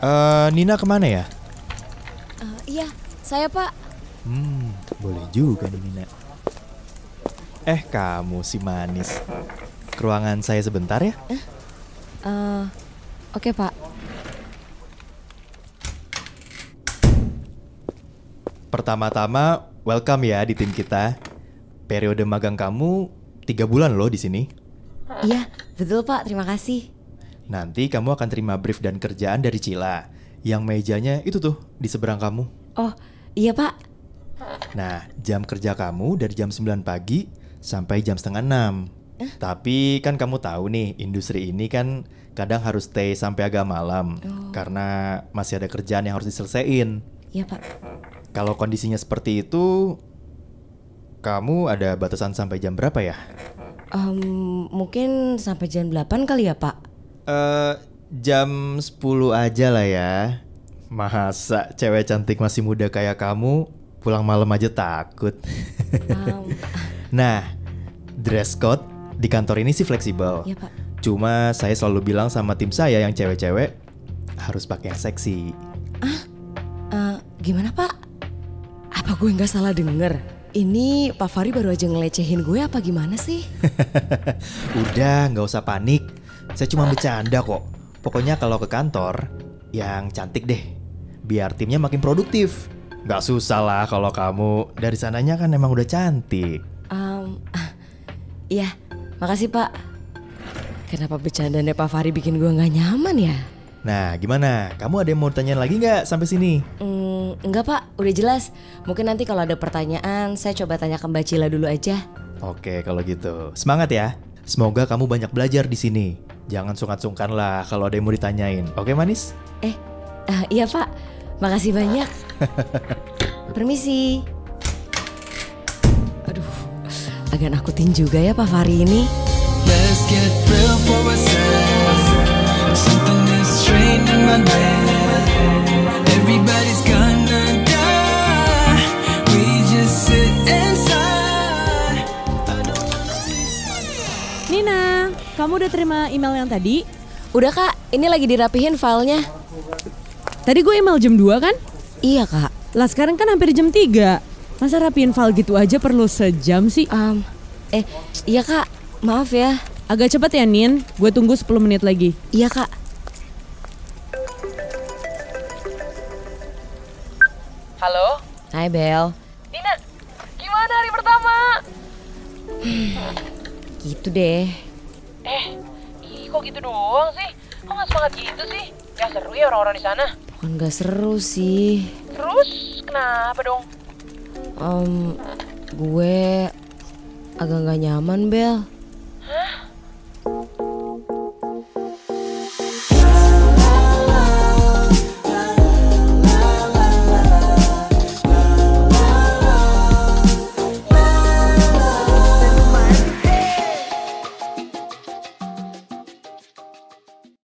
Eh, Nina ke mana ya? Eh, iya, saya Pak. Hmm, boleh juga nih Nina. Eh, kamu si manis. Ke ruangan saya sebentar ya? Eh, Oke Pak. Pertama-tama, welcome ya di tim kita. Periode magang kamu tiga bulan loh di sini. Iya, betul Pak. Terima kasih. Nanti kamu akan terima brief dan kerjaan dari Cila. Yang mejanya itu tuh di seberang kamu. Oh, iya Pak. Nah, jam kerja kamu dari jam 9 pagi sampai jam setengah 6. Tapi kan kamu tahu nih, industri ini kan kadang harus stay sampai agak malam. Karena masih ada kerjaan yang harus diselesaikan. Iya Pak. Kalau kondisinya seperti itu, kamu ada batasan sampai jam berapa ya? Em, mungkin sampai jam 8 kali ya Pak. Eh, jam 10 aja lah ya. Masa cewek cantik masih muda kayak kamu pulang malam aja takut. Em, nah, dress code di kantor ini sih fleksibel. Iya Pak. Cuma saya selalu bilang sama tim saya yang cewek-cewek harus pakai yang seksi. Eh, gimana Pak? Apa gue nggak salah denger? Ini Pak Fari baru aja ngelecehin gue apa gimana sih? Udah, nggak usah panik. Saya cuma bercanda kok. Pokoknya kalau ke kantor, yang cantik deh. Biar timnya makin produktif. Nggak susah lah kalau kamu dari sananya kan emang udah cantik. Ah, iya, makasih Pak. Kenapa bercandanya Pak Fari bikin gue nggak nyaman ya? Nah, gimana? Kamu ada yang mau tanyain lagi nggak sampai sini? Hmm, enggak Pak, udah jelas. Mungkin nanti kalau ada pertanyaan, saya coba tanya ke Mbak Cila dulu aja. Oke, kalau gitu. Semangat ya. Semoga kamu banyak belajar di sini. Jangan sungkan-sungkan lah kalau ada yang mau ditanyain. Oke, manis? Eh, ah, iya Pak, makasih banyak. Permisi. Aduh, agak nakutin juga ya Pak Fari ini. Let's get real for a sec. Something is strange in my bed. Everybody's gonna die. We just sit inside. I don't wanna waste my kamu udah terima email yang tadi? Udah Kak, ini lagi dirapihin filenya. Tadi gue email jam 2 kan? Iya Kak. Lah sekarang kan hampir jam 3. Masa rapiin file gitu aja perlu sejam sih? Am, eh, iya Kak, maaf ya. Agak cepet ya Nin, gue tunggu 10 menit lagi. Iya Kak. Halo, Hai Bel. Dina. Gimana hari pertama? Gitu deh. Eh, ih kok gitu doang sih? Kok nggak semangat gitu sih? Ya seru ya orang-orang di sana. Bukan gak seru sih. Terus kenapa dong? Em, gue agak gak nyaman Bel.